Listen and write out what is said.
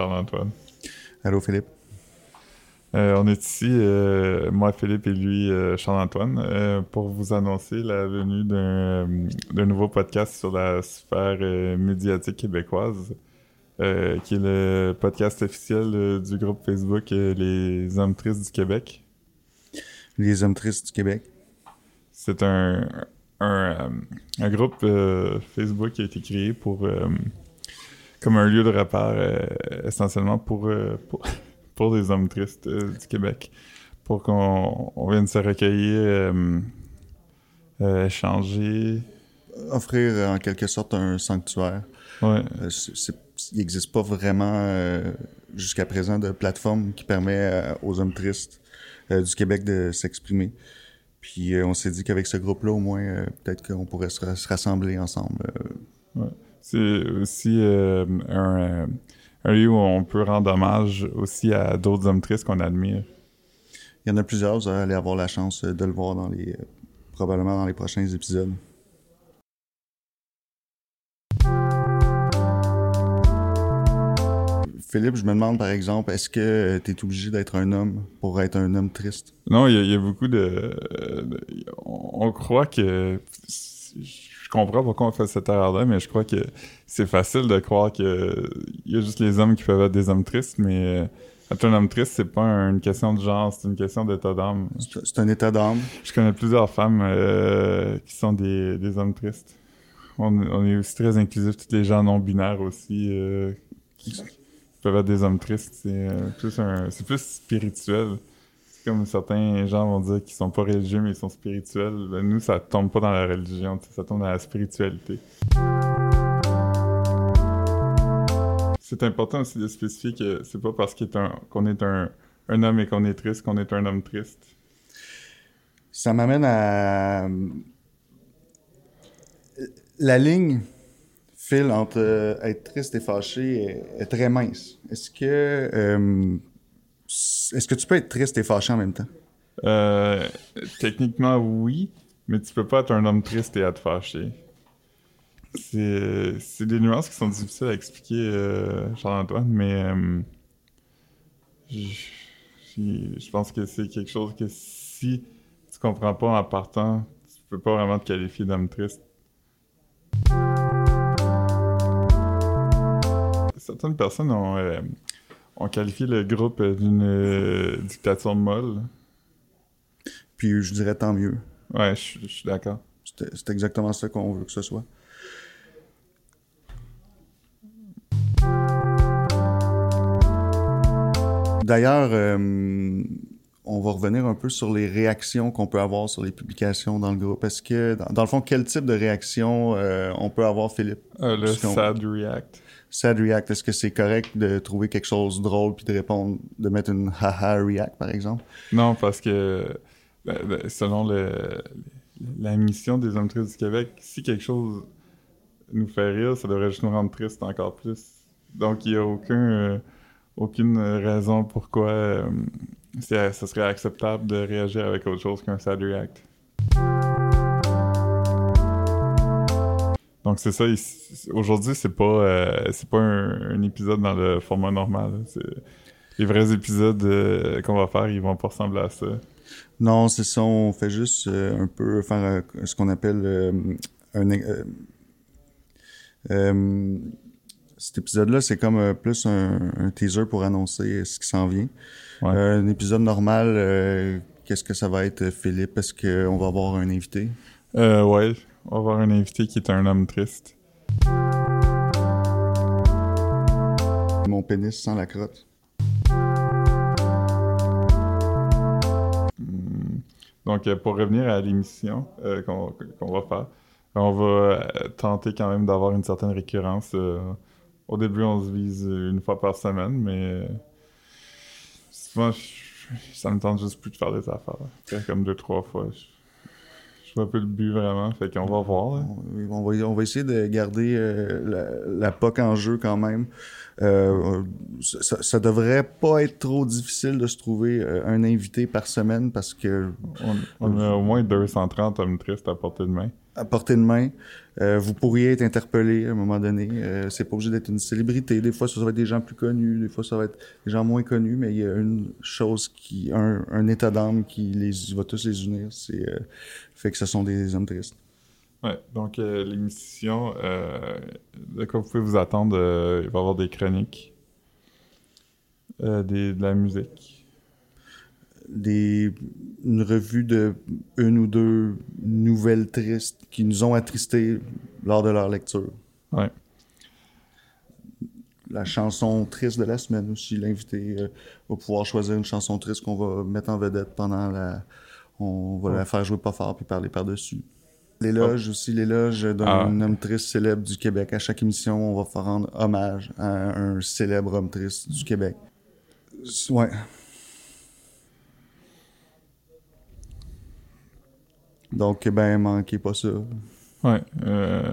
Euh, Charles-Antoine. Allô Philippe. Euh, on est ici, euh, moi Philippe et lui Charles-Antoine, pour vous annoncer la venue d'un nouveau podcast sur la sphère médiatique québécoise, qui est le podcast officiel du groupe Facebook Les Hommes Tristes du Québec. Les Hommes Tristes du Québec. C'est un, un, un, groupe Facebook qui a été créé pour comme un lieu de repère euh, essentiellement pour, euh, pour, pour, des hommes tristes euh, du Québec. Pour qu'on on vienne se recueillir, échanger. Offrir en quelque sorte un sanctuaire. Ouais. il n'existe pas vraiment jusqu'à présent de plateforme qui permet aux hommes tristes du Québec de s'exprimer. Puis on s'est dit qu'avec ce groupe-là, au moins, peut-être qu'on pourrait se, rassembler ensemble. Ouais. C'est aussi euh, un, un, lieu où on peut rendre hommage aussi à d'autres hommes tristes qu'on admire. Il y en a plusieurs, vous allez avoir la chance de le voir dans les probablement dans les prochains épisodes. Philippe, je me demande par exemple, est-ce que tu es obligé d'être un homme pour être un homme triste? Non, il y, a beaucoup de, de, On croit que je comprends pourquoi on fait cette erreur-là, mais je crois que c'est facile de croire qu'il y a juste les hommes qui peuvent être des hommes tristes, mais euh, être un homme triste, c'est pas une question de genre, c'est une question d'état d'âme. C'est un état d'âme. Je connais plusieurs femmes euh, qui sont des, des hommes tristes. On, est aussi très inclusif, tous les gens non-binaires aussi euh, qui peuvent être des hommes tristes. C'est plus, un, plus spirituel comme certains gens vont dire qu'ils sont pas religieux mais ils sont spirituels, ben, nous ça tombe pas dans la religion, ça tombe dans la spiritualité. C'est important aussi de spécifier que c'est pas parce qu'on est, un, homme et qu'on est triste qu'on est un homme triste. Ça m'amène à la ligne fil entre euh, être triste et fâché est, très mince. Est-ce que euh, est-ce que tu peux être triste et fâché en même temps? Euh, techniquement, oui, mais tu peux pas être un homme triste et être fâché. C'est des nuances qui sont difficiles à expliquer, euh, Charles-Antoine, mais euh, je, pense que c'est quelque chose que si tu comprends pas en partant, tu peux pas vraiment te qualifier d'homme triste. Certaines personnes ont on qualifie le groupe d'une euh, dictature molle. Puis je dirais tant mieux. Ouais, je, suis d'accord. C'est exactement ça qu'on veut que ce soit. D'ailleurs, euh, on va revenir un peu sur les réactions qu'on peut avoir sur les publications dans le groupe. Est-ce que, dans, le fond, quel type de réaction euh, on peut avoir, Philippe? le sad react. Sad React, est-ce que c'est correct de trouver quelque chose de drôle puis de répondre, de mettre une haha React par exemple? Non, parce que ben, ben, selon le, la mission des hommes tristes du Québec, si quelque chose nous fait rire, ça devrait juste nous rendre tristes encore plus. Donc il n'y a aucun, euh, aucune raison pourquoi euh, ça serait acceptable de réagir avec autre chose qu'un Sad React. Donc c'est ça. Aujourd'hui, c'est pas euh, c'est pas un, épisode dans le format normal. Les vrais épisodes euh, qu'on va faire, ils vont pas ressembler à ça. Non, c'est ça. On fait juste euh, un peu faire ce qu'on appelle un. Cet épisode-là, c'est comme plus un, teaser pour annoncer ce qui s'en vient. un épisode normal, qu'est-ce que ça va être, Philippe? Est-ce qu'on va avoir un invité? Euh, ouais. On va avoir un invité qui est un homme triste. Mon pénis sans la crotte. Hmm. Donc, euh, pour revenir à l'émission euh, qu'on va faire, on va euh, tenter quand même d'avoir une certaine récurrence. Au début, on se vise une fois par semaine, mais souvent, ça me tente juste plus de faire des affaires. Comme deux, trois fois. Je vois un peu le but vraiment, fait qu'on va voir. On, va, on va essayer de garder euh, la, POC en jeu quand même. Euh, ça, ça, devrait pas être trop difficile de se trouver euh, un invité par semaine parce que... On, a au moins 230 hommes tristes à portée de main. à portée de main. Euh, vous pourriez être interpellé à un moment donné. Euh, c'est pas obligé d'être une célébrité. Des fois, ça va être des gens plus connus. Des fois, ça va être des gens moins connus. Mais il y a une chose qui, un, un état d'âme qui les va tous les unir. C'est euh, fait que ce sont des hommes tristes. Ouais. Donc euh, l'émission, euh, de quoi vous pouvez vous attendre euh, Il va y avoir des chroniques, des, de la musique. Des, une revue de une ou deux nouvelles tristes qui nous ont attristés lors de leur lecture. Ouais. La chanson triste de la semaine aussi. L'invité va pouvoir choisir une chanson triste qu'on va mettre en vedette pendant la. On va la faire jouer pas fort puis parler par-dessus. L'éloge aussi, l'éloge d'un Ah. homme triste célèbre du Québec. À chaque émission, on va faire rendre hommage à un célèbre homme triste du Québec. Ouais. Donc, ben, manquez pas ça. Ouais. Euh,